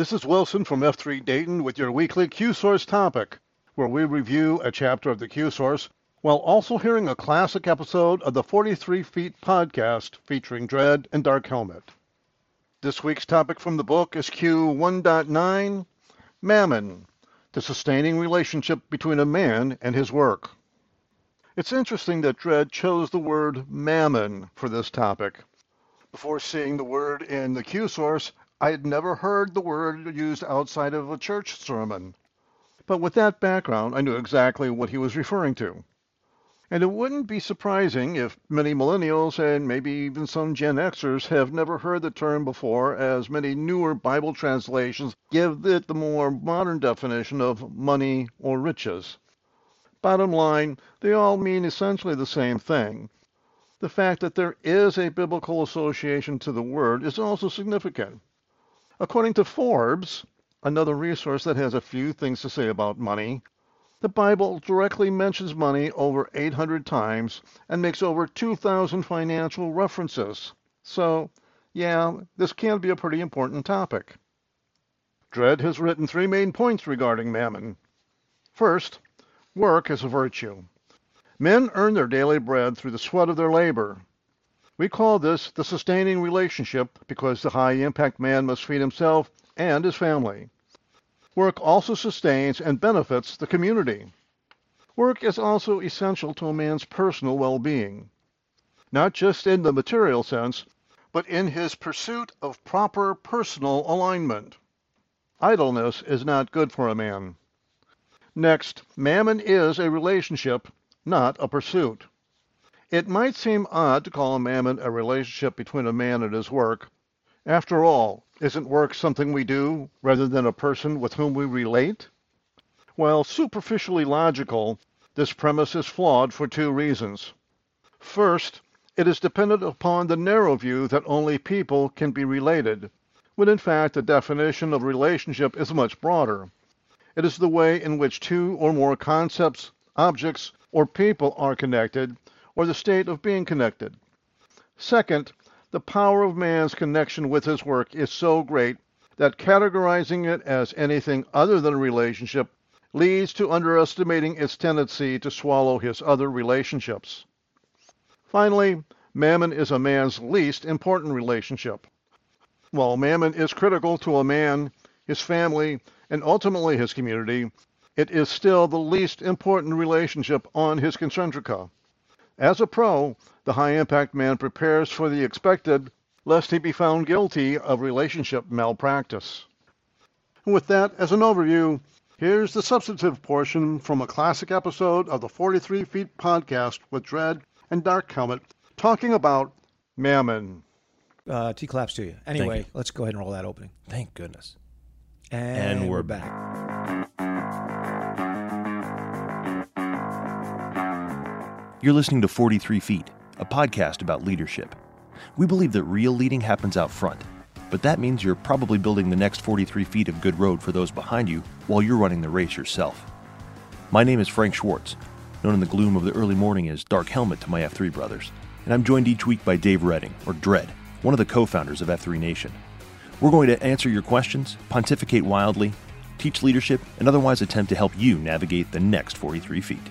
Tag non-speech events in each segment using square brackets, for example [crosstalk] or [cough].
This is Wilson from F3 Dayton with your weekly Q Source topic, where we review a chapter of the Q Source while also hearing a classic episode of the 43 Feet podcast featuring Dread and Dark Helmet. This week's topic from the book is Q 1.9 Mammon, the sustaining relationship between a man and his work. It's interesting that Dread chose the word mammon for this topic. Before seeing the word in the Q source, I had never heard the word used outside of a church sermon. But with that background, I knew exactly what he was referring to. And it wouldn't be surprising if many millennials and maybe even some Gen Xers have never heard the term before, as many newer Bible translations give it the more modern definition of money or riches. Bottom line, they all mean essentially the same thing. The fact that there is a biblical association to the word is also significant. According to Forbes, another resource that has a few things to say about money, the Bible directly mentions money over 800 times and makes over 2,000 financial references. So, yeah, this can be a pretty important topic. Dread has written three main points regarding mammon. First, work is a virtue. Men earn their daily bread through the sweat of their labor. We call this the sustaining relationship because the high impact man must feed himself and his family. Work also sustains and benefits the community. Work is also essential to a man's personal well being, not just in the material sense, but in his pursuit of proper personal alignment. Idleness is not good for a man. Next, mammon is a relationship, not a pursuit. It might seem odd to call a mammon a relationship between a man and his work. After all, isn't work something we do rather than a person with whom we relate? While superficially logical, this premise is flawed for two reasons. First, it is dependent upon the narrow view that only people can be related, when in fact the definition of relationship is much broader. It is the way in which two or more concepts, objects, or people are connected or the state of being connected. Second, the power of man's connection with his work is so great that categorizing it as anything other than a relationship leads to underestimating its tendency to swallow his other relationships. Finally, mammon is a man's least important relationship. While mammon is critical to a man, his family, and ultimately his community, it is still the least important relationship on his concentrica. As a pro, the high impact man prepares for the expected, lest he be found guilty of relationship malpractice. With that as an overview, here's the substantive portion from a classic episode of the 43 Feet podcast with Dread and Dark Helmet talking about Mammon. Uh, T claps to you. Anyway, you. let's go ahead and roll that opening. Thank goodness. And, And we're You're listening to 43 Feet, a podcast about leadership. We believe that real leading happens out front, but that means you're probably building the next 43 feet of good road for those behind you while you're running the race yourself. My name is Frank Schwartz, known in the gloom of the early morning as Dark Helmet to my F3 brothers, and I'm joined each week by Dave Redding, or Dread, one of the co founders of F3 Nation. We're going to answer your questions, pontificate wildly, teach leadership, and otherwise attempt to help you navigate the next 43 feet.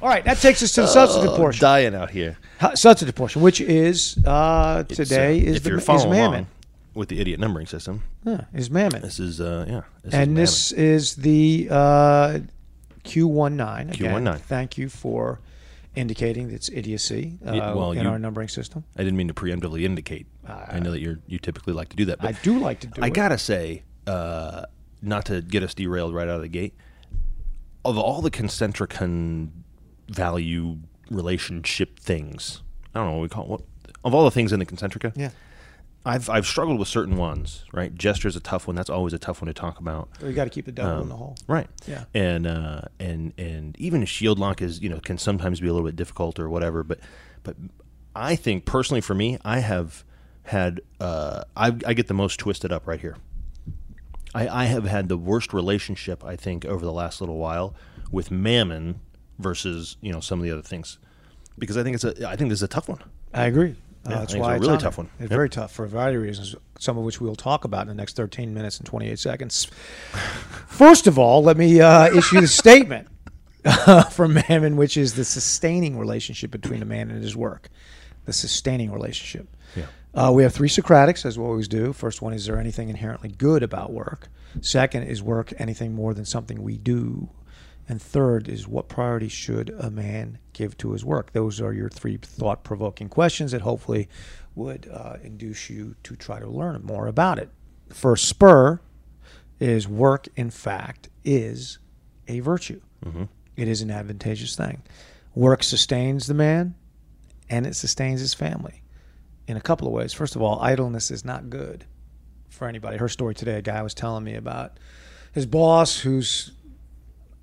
All right, that takes us to the substantive portion. Dying out here. Substantive portion, which is uh, today uh, is if the you're is following Mammon. along with the idiot numbering system. Yeah, is Mammon. This is uh yeah. This and is this is the uh, Q19. Again, Q19. Thank you for indicating its idiocy uh, Yeah, well, in you- our numbering system. I didn't mean to preemptively indicate. I know that you're you typically like to do that, but I do like to do I it. gotta say, uh, not to get us derailed right out of the gate, of all the concentric con- value relationship things, I don't know what we call it. What, of all the things in the concentrica, Yeah. I've I've struggled with certain ones. Right, gesture's a tough one. That's always a tough one to talk about. We got to keep the devil in Um, the hole. Right. Yeah. And uh, and and even shield lock is you know can sometimes be a little bit difficult or whatever. But but I think personally for me, I have had uh, I, I get the most twisted up right here. I, I have had the worst relationship I think over the last little while with Mammon versus you know some of the other things because I think it's a I think this is a tough one. I agree. Uh, Yeah, that's think it's a really on tough one. It's Yep. very tough for a variety of reasons, some of which we will talk about in the next 13 minutes and 28 seconds. [laughs] First of all, let me uh, issue the statement [laughs] from Mammon, which is the sustaining relationship between a man and his work. The sustaining relationship. Yeah. Uh, we have three Socratics, as we always do. First one is there anything inherently good about work? Second is work anything more than something we do? And third is what priority should a man give to his work? Those are your three thought provoking questions that hopefully would uh, induce you to try to learn more about it. First spur is work, in fact, is a virtue. It is an advantageous thing. Work sustains the man and it sustains his family in a couple of ways. First of all, idleness is not good for anybody. Her story today, a guy was telling me about his boss who's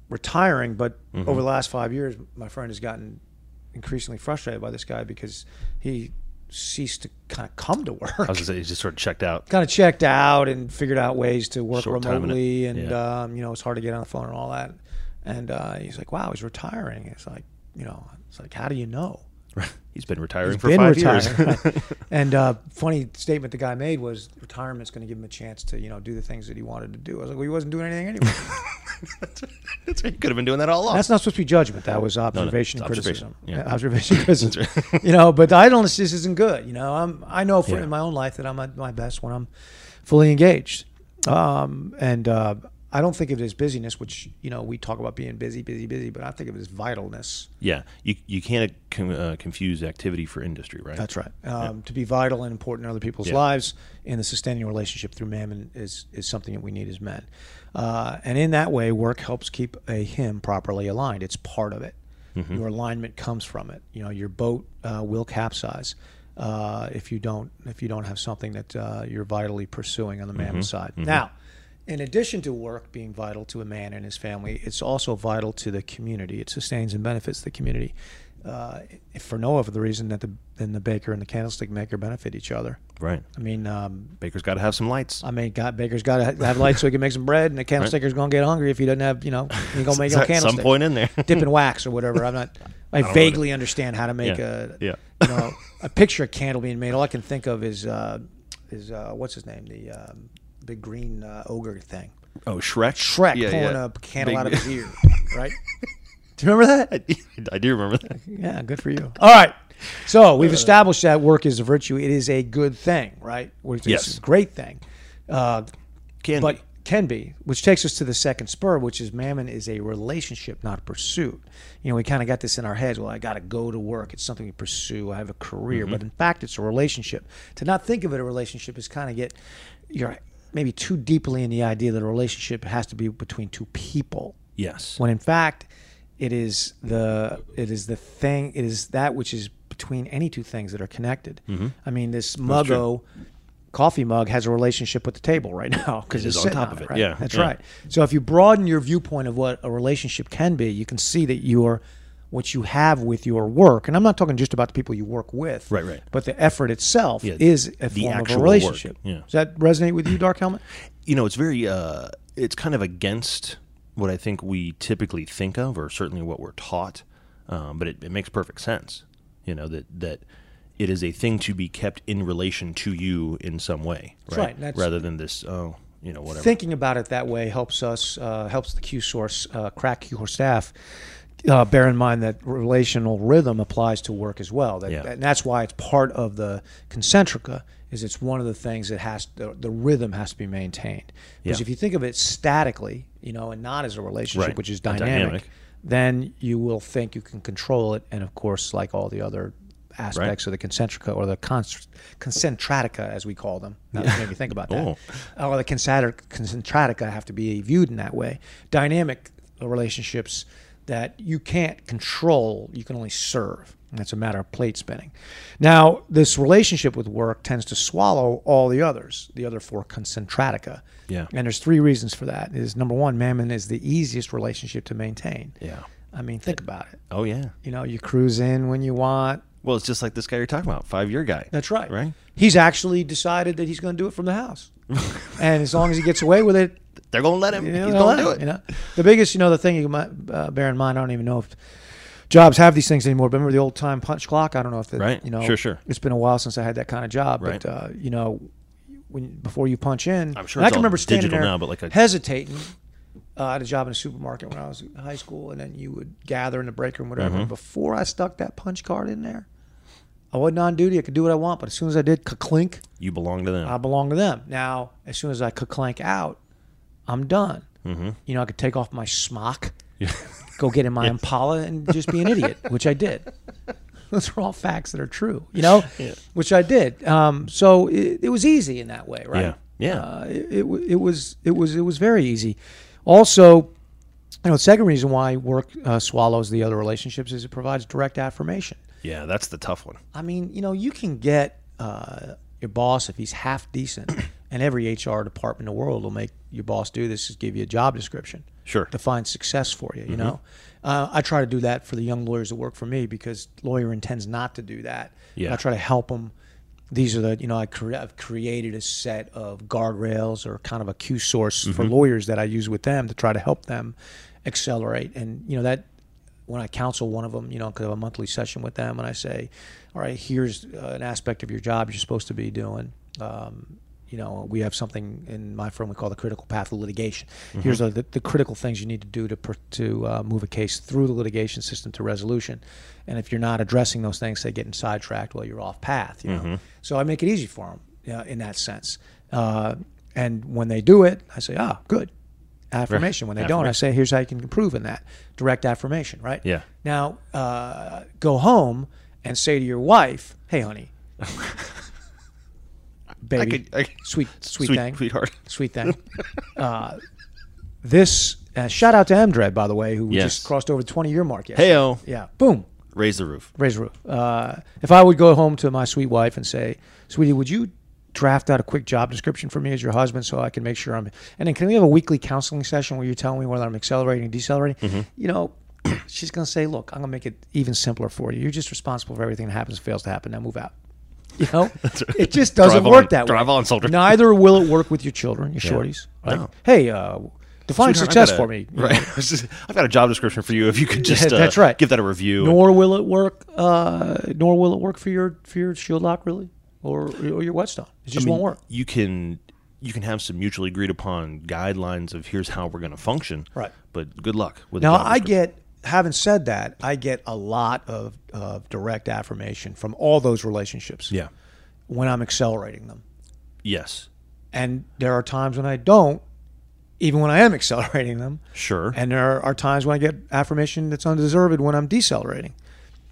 retiring, but over the last five years, my friend has gotten increasingly frustrated by this guy because he ceased to kind of come to work. I was gonna say, he just sort of checked out. [laughs] kind of checked out and figured out ways to work Short time in it. remotely, and Yeah. um, you know it's hard to get on the phone and all that. And uh, he's like, "Wow, he's retiring." It's like, you know, it's like, how do you know? He's been retiring He's for been five retiring. years. [laughs] and uh, funny statement the guy made was retirement's going to give him a chance to you know do the things that he wanted to do. I was like, well, he wasn't doing anything anyway. [laughs] That's right. He could have been doing that all along. That's not supposed to be judgment. That was observation, it's criticism. observation. Yeah. observation, criticism. [laughs] you know, but the idleness just isn't good. You know, I'm I know for Yeah. in my own life that I'm at my best when I'm fully engaged. Um, and uh, I don't think of it as busyness, which you know we talk about being busy, busy, busy, but I think of it as vitalness. yeah, you you can't uh, confuse activity for industry, right? That's right. Um, To be vital and important in other people's Yeah. lives and the sustaining relationship through mammon is is something that we need as men. Uh, and in that way, work helps keep a hymn properly aligned. It's part of it. Mm-hmm. Your alignment comes from it. You know, your boat uh, will capsize uh, if you don't if you don't have something that uh, you're vitally pursuing on the mammon Mm-hmm. side. Now. In addition to work being vital to a man and his family, it's also vital to the community. It sustains and benefits the community, uh, if for no other reason that the than the baker and the candlestick maker benefit each other. Right. I mean, um, Baker's got to have some lights. I mean, God, baker's got to have lights so he can make some bread, and the candlesticker's gonna get hungry if he doesn't have, you know, he gonna make [laughs] no At candlestick. some point in there. dip in wax or whatever. I'm not. [laughs] I, know vaguely understand how to make Yeah. a, Yeah. you know, a picture of a candle being made. All I can think of is, uh, is uh, what's his name, the um, big green uh, ogre thing. Oh, Shrek. Shrek Yeah, pulling yeah. a candle Big- out of his ear, [laughs] right? Do you remember that? [laughs] I do remember that. Yeah, good for you. All right. So we've established that work is a virtue. It is a good thing, right? Which is Yes. a great thing. Uh, Can but be. can be, which takes us to the second spur, which is mammon is a relationship, not a pursuit. You know, we kind of got this in our heads. Well, I got to go to work. It's something you pursue. I have a career, but in fact, it's a relationship. To not think of it a relationship is kind of get you're maybe too deeply in the idea that a relationship has to be between two people Yes. when in fact it is the it is the thing it is that which is between any two things that are connected. Mm-hmm. I mean, this muggo coffee mug has a relationship with the table right now because It it's on top on of it, right? yeah, that's yeah. right. So if you broaden your viewpoint of what a relationship can be, you can see that your what you have with your work, and I'm not talking just about the people you work with, Right, right. But the effort itself Yeah, is a the form of a actual work, relationship. yeah. Does that resonate with you, Dark Helmet? you know, it's very, uh, it's kind of against what I think we typically think of, or certainly what we're taught. Um, but it, it makes perfect sense, you know, that that it is a thing to be kept in relation to you in some way, right, that's- Rather than this, oh, you know, whatever. Thinking about it that way helps us, uh, helps the Q source, uh, crack Q source staff. Uh, bear in mind that relational rhythm applies to work as well. That, Yeah. and that's why it's part of the concentrica. Is it's one of the things that has the, the rhythm has to be maintained. Because Yeah. if you think of it statically, you know, and not as a relationship, Right. which is dynamic, dynamic. then you will think you can control it. And of course, like all the other aspects of the concentrica or the concentratica, as we call them. Now that made me think about [laughs] that. Oh. Or the concentr- concentratica have to be viewed in that way. Dynamic relationships that you can't control, you can only serve. And that's a matter of plate spinning. Now, this relationship with work tends to swallow all the others, the other four concentratica. Yeah. And there's three reasons for that. Is number one, mammon is the easiest relationship to maintain. Yeah. I mean, think about it. Oh, yeah. You know, you cruise in when you want. Well, it's just like this guy you're talking about, five year guy. That's right. Right? He's actually decided that he's going to do it from the house, [laughs] and as long as he gets away with it, They're going to let him. you know, He's going to do it. You know, the biggest, you know, the thing you might uh, bear in mind. I don't even know if jobs have these things anymore. But remember the old time punch clock? I don't know if the, Right. You know, Sure, sure. It's been a while since I had that kind of job. Right. But uh, you know, when before you punch in, I'm sure I can remember standing digital there now, but like a- hesitating. Uh, I had a job in a supermarket when I was in high school, and then you would gather in the break room, whatever. Mm-hmm. Before I stuck that punch card in there, I wasn't on duty. I could do what I want, but as soon as I did clink, You belong to them. I belong to them. Now, as soon as I could clank out, I'm done. Mm-hmm. You know, I could take off my smock, [laughs] go get in my [laughs] Impala, and just be an idiot, [laughs] which I did. Those are all facts that are true, you know, which I did. Um, so it, it was easy in that way, right? Yeah. Yeah. Uh, it, it, it was it was it was very easy. Also, you know, the second reason why work uh, swallows the other relationships is it provides direct affirmation. Yeah, that's the tough one. I mean, you know, you can get uh, your boss if he's half decent, [clears throat] and every HR department in the world will make your boss do this: is give you a job description, Sure. define success for you. You know, uh, I try to do that for the young lawyers that work for me because lawyer intends not to do that. Yeah. I try to help them. These are the you know I cre- I've created a set of guardrails or kind of a Q source for lawyers that I use with them to try to help them accelerate. And you know that when I counsel one of them, you know, because I have a monthly session with them, and I say, all right, here's uh, an aspect of your job you're supposed to be doing. Um, you know, we have something in my firm we call the critical path of litigation. Here's the, the, the critical things you need to do to per, to uh, move a case through the litigation system to resolution. And if you're not addressing those things, they get sidetracked while you're off path. You know, so I make it easy for them uh, in that sense. Uh, and when they do it, I say, ah, good affirmation. When they don't, I say, here's how you can improve in that direct affirmation. Right. Yeah. Now, uh, go home and say to your wife, "Hey, honey, [laughs] baby, could- I could- sweet, [laughs] sweet, Sweet- thing, sweetheart. sweet thing." [laughs] uh, this uh, shout out to Mdred, by the way, who Yes. just crossed over the twenty year mark. yesterday. Heyo. yeah, boom, Raise the roof. raise the roof. Uh, if I would go home to my sweet wife and say, "Sweetie, would you?" Draft out a quick job description for me as your husband, so I can make sure I'm. And then, can we have a weekly counseling session where you tell me whether I'm accelerating or decelerating? Mm-hmm. You know, [clears throat] she's going to say, "Look, I'm going to make it even simpler for you. You're just responsible for everything that happens, fails to happen. Now move out." You know, [laughs] it just doesn't Drive work on- that way. drive on, soldier. Neither will it work with your children, your shorties. Like, No. hey, uh, define Sweetheart, success a- for me. Right. [laughs] I've got a job description for you. If you could just uh, That's right. give that a review. Nor will it work. Uh, nor will it work for your for your shield lock really, or or your whetstone. It just I mean, won't work. You can you can have some mutually agreed upon guidelines of here's how we're going to function. Right. But good luck with Now I get. Having said that, I get a lot of, of direct affirmation from all those relationships yeah. when I'm accelerating them. Yes. And there are times when I don't, even when I am [laughs] accelerating them. Sure. And there are times when I get affirmation that's undeserved when I'm decelerating.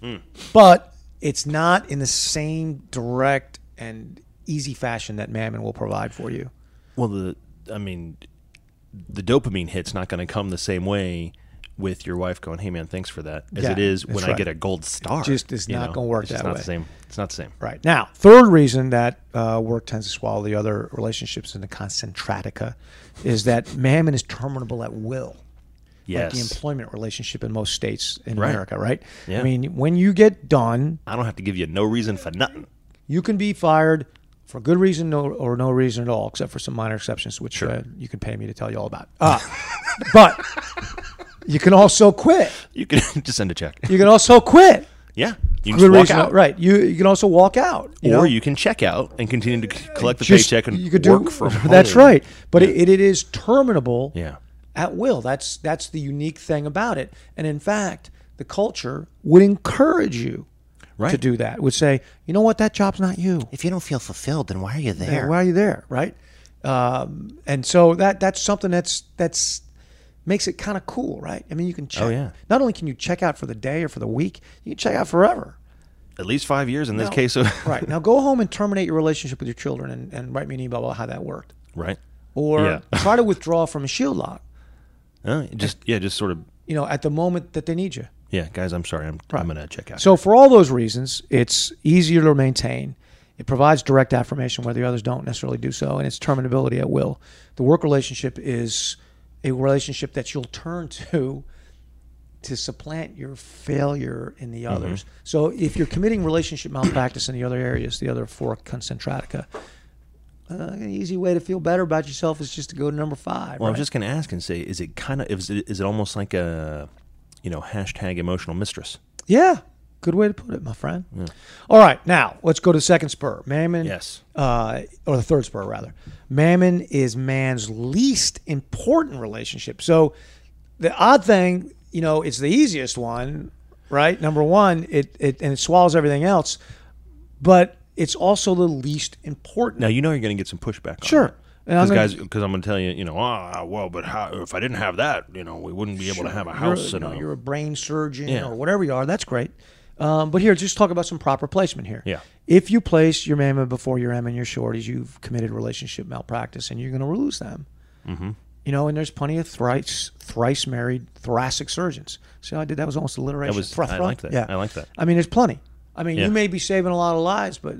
Hmm. But it's not in the same direct and easy fashion that Mammon will provide for you. Well, the I mean, the dopamine hit's not going to come the same way with your wife going, "Hey, man, thanks for that," as Yeah, it is when I get a gold star. just is not gonna work It's that not way. The same. It's not the same. Right. Now, third reason that uh, work tends to swallow the other relationships in the concentratica is that Mammon is terminable at will. Yes. Like the employment relationship in most states in Right. America, right? Yeah. I mean, when you get done, I don't have to give you no reason for nothing. You can be fired for good reason no, or no reason at all, except for some minor exceptions, which uh, you can pay me to tell you all about. Uh, [laughs] but you can also quit. You can [laughs] just send a check. You can also quit. Yeah. You can Good just walk reason, out. right? You you can also walk out. You or know? you can check out and continue to collect the Just- paycheck and you could work do, from [laughs] That's right. But it, it is terminable Yeah. at will. That's that's the unique thing about it. And in fact, the culture would encourage you to do that. Would say, you know what, that job's not you. If you don't feel fulfilled, then why are you there? Why are you there, right? Um, and so that that's something that's that's makes it kind of cool, right? I mean, you can check. Oh, yeah. Not only can you check out for the day or for the week, you can check out forever. At least five years in this case. Of, [laughs] right now, go home and terminate your relationship with your children, and, and write me an email about how that worked. right. Or Yeah. [laughs] try to withdraw from a shield lock. Uh, just yeah, just sort of You know, at the moment that they need you. Yeah, guys. I'm sorry. I'm I'm gonna check out. So for all those reasons, it's easier to maintain. It provides direct affirmation where the others don't necessarily do so, and it's terminability at will. The work relationship is a relationship that you'll turn to to supplant your failure in the others. So if you're committing relationship malpractice in the other areas, the other four concentratica, uh, an easy way to feel better about yourself is just to go to number five. Well, I'm just going to ask and say, is it kind of is it, is it almost like a you know, hashtag emotional mistress. Yeah, good way to put it, my friend. All right, now let's go to the second spur. Mammon. Yes. Uh, or the third spur, rather. Mammon is man's least important relationship. So the odd thing, you know, it's the easiest one, right? Number one, it, it and it swallows everything else, but it's also the least important. Now you know you're going to get some pushback. on Sure. Because guys, because I'm going to tell you, you know, ah, well, but how, if I didn't have that, you know, we wouldn't be able to have a You're, house. you know, a, you're a brain surgeon Yeah. or whatever you are. That's great. Um, but here, just talk about some proper placement here. Yeah. If you place your mammoth before your M and your shorties, you've committed relationship malpractice, and you're going to lose them. Mm-hmm. You know, and there's plenty of thrice thrice married thoracic surgeons. See I did that was almost alliteration. That was- I like that. Yeah, I like that. I mean, there's plenty. I mean, Yeah. you may be saving a lot of lives, but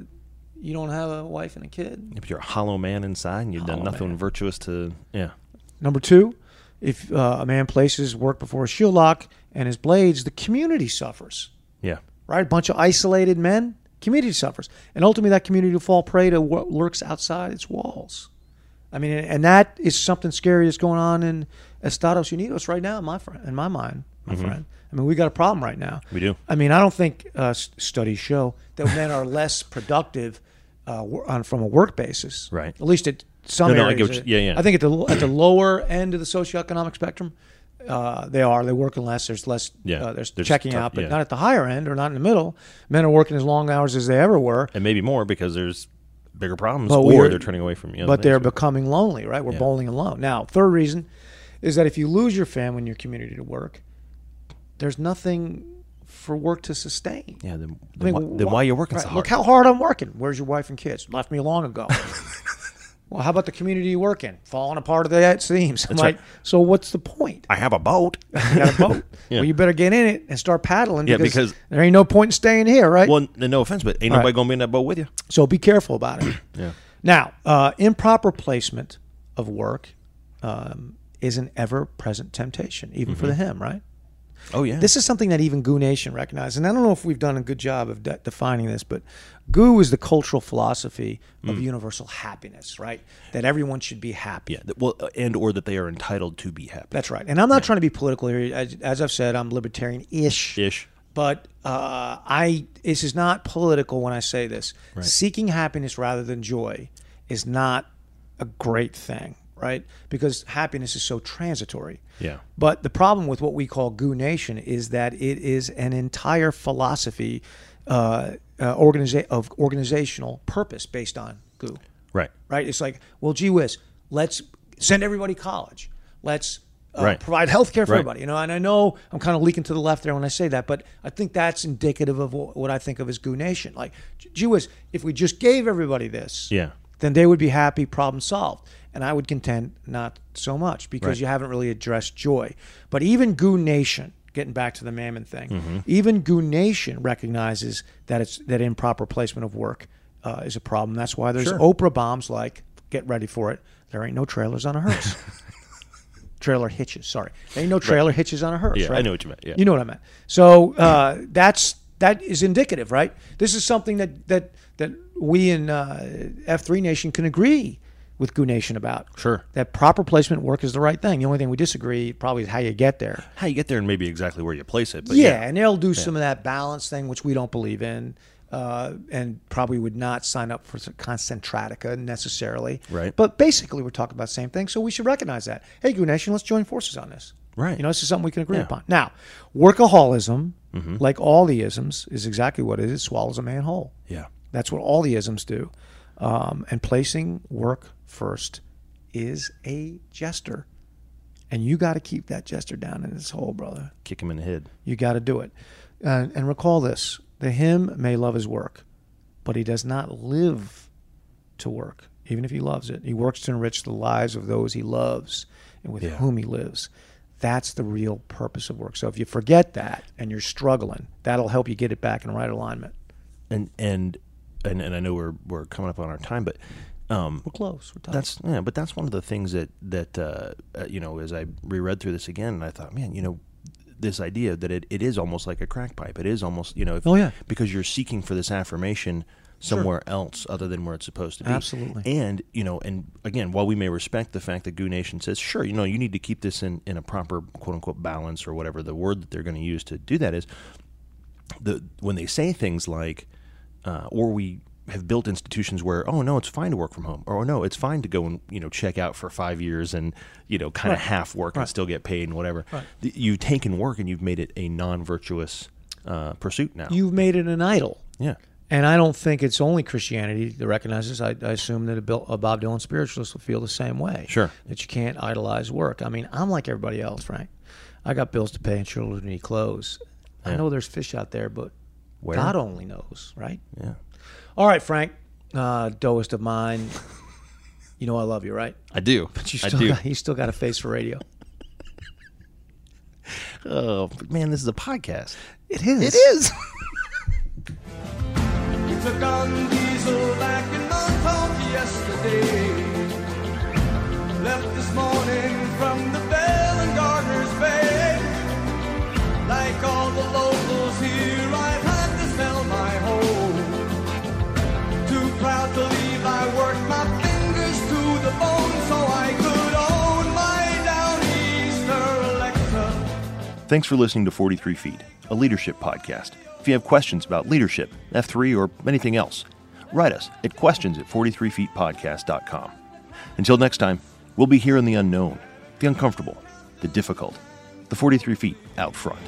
you don't have a wife and a kid. if you're a hollow man inside and you've done nothing man. virtuous to, yeah, Number two, if uh, a man places work before a shield lock and his blades, the community suffers. yeah, right? A bunch of isolated men, community suffers. And ultimately, that community will fall prey to what lurks outside its walls. I mean, and that is something scary that's going on in Estados Unidos right now, my friend, in my mind, my friend. I mean, we got a problem right now. We do. I mean, I don't think uh, studies show that men are less productive uh, on, from a work basis. Right. At least at some No, no, I areas. get what you- yeah, yeah. I think at the at the lower end of the socioeconomic spectrum, uh, they are. They're working less. There's less. Yeah, Uh, there's there's checking tough- out, but yeah. not at the higher end or not in the middle. Men are working as long hours as they ever were, and maybe more because there's bigger problems, But or they're turning away from you. but they're becoming lonely. Right? We're Yeah. bowling alone. Now, third reason is that if you lose your family and your community to work, there's nothing for work to sustain. yeah. Then, I mean, why, then why, are you working right, so hard? Look how hard I'm working. Where's your wife and kids? Left me long ago. [laughs] well, how about the community you work in? Falling apart at the seams. I'm [laughs] like, right. so what's the point? I have a boat. [laughs] You got a boat. Yeah. Well, you better get in it and start paddling. Yeah, because, because- there ain't no point in staying here, right? well, no offense, but ain't All nobody right. going to be in that boat with you. so be careful about it. [clears throat] Yeah. Now, uh, improper placement of work um, is an ever-present temptation, even for the hymn, right? Oh yeah. This is something that even Goo Nation recognizes, and I don't know if we've done a good job of de- defining this, but Goo is the cultural philosophy of universal happiness, right? That everyone should be happy. yeah. Well, uh, and or that they are entitled to be happy. That's right. And I'm not trying to be political here. As, as I've said, I'm libertarian-ish. Ish. But uh, I this is not political when I say this. Seeking happiness rather than joy is not a great thing, right? Because happiness is so transitory. Yeah. But the problem with what we call Goo Nation is that it is an entire philosophy uh, uh, organiza- of organizational purpose based on Goo Right. right? It's like, well, gee whiz, let's send everybody college. Let's uh, Right. provide health care for Right. everybody. You know, and I know I'm kind of leaking to the left there when I say that, but I think that's indicative of what, what I think of as Goo Nation. Like, gee whiz, if we just gave everybody this, Yeah. then they would be happy, problem solved. And I would contend not so much because Right. you haven't really addressed joy. But even Goo Nation, getting back to the Mammon thing, Mm-hmm. even Goo Nation recognizes that it's that improper placement of work uh, is a problem. That's why there's Sure. Oprah bombs like, get ready for it. There ain't no trailers on a hearse. [laughs] trailer hitches. Sorry, there ain't no trailer hitches on a hearse. Yeah, I know what you meant, yeah. you know what I meant. So uh, that's that is indicative, right? This is something that that that we in uh, F three Nation can agree with Goo Nation about. Sure. that proper placement work is the right thing. The only thing we disagree probably is how you get there. How you get there and maybe exactly where you place it. But yeah, yeah. and they'll do some of that balance thing, which we don't believe in. Uh, and probably would not sign up for concentratica necessarily. Right. But basically, we're talking about the same thing, so we should recognize that. Hey, Goo Nation, let's join forces on this. Right. You know, this is something we can agree Yeah. upon. Now, workaholism, like all the isms, is exactly what it is. It swallows a man whole. Yeah. That's what all the isms do. Um, and placing work first is a jester. And you got to keep that jester down in his hole, brother. Kick him in the head. You got to do it. Uh, and recall this the him may love his work, but he does not live to work, even if he loves it. He works to enrich the lives of those he loves and with Yeah. whom he lives. That's the real purpose of work. So if you forget that and you're struggling, that'll help you get it back in right alignment. And and and, and I know we're we're coming up on our time, but um, We're close. We're tight. That's yeah, but that's one of the things that that uh, uh, you know as I reread through this again, and I thought, man, you know, this idea that it, it is almost like a crack pipe. It is almost you know, if, Oh, yeah. because you're seeking for this affirmation somewhere else other than where it's supposed to be. Absolutely. And, you know, and again, while we may respect the fact that Goo Nation says, sure, you know, you need to keep this in, in a proper quote unquote balance or whatever the word that they're going to use to do that is, the when they say things like, uh, or we have built institutions where, oh no, it's fine to work from home, or oh no, it's fine to go and you know check out for five years and you know kind of Right. half work and Right. still get paid and whatever. Right. You've taken work and you've made it a non-virtuous uh, pursuit now. You've made it an idol. yeah. And I don't think it's only Christianity that recognizes. I, I assume that a, Bill, a Bob Dylan spiritualist will feel the same way. Sure. That you can't idolize work. I mean, I'm like everybody else, right I got bills to pay and children to need clothes. I know there's fish out there, but Where? God only knows, right? Yeah. All right, Frank, uh, doest of mine. You know I love you, right? I do. [laughs] But you I still do. got, you still got a face for radio. Oh man, this is a podcast. It is. It is. [laughs] We took on diesel back in Montauk yesterday. Left this morning from the Bell and Gardner's Bay. Like all the locals here, Thanks for listening to 43 Feet, a leadership podcast. If you have questions about leadership, F3, or anything else, write us at questions at 43feetpodcast.com. Until next time, we'll be here in the unknown, the uncomfortable, the difficult, the 43 feet out front.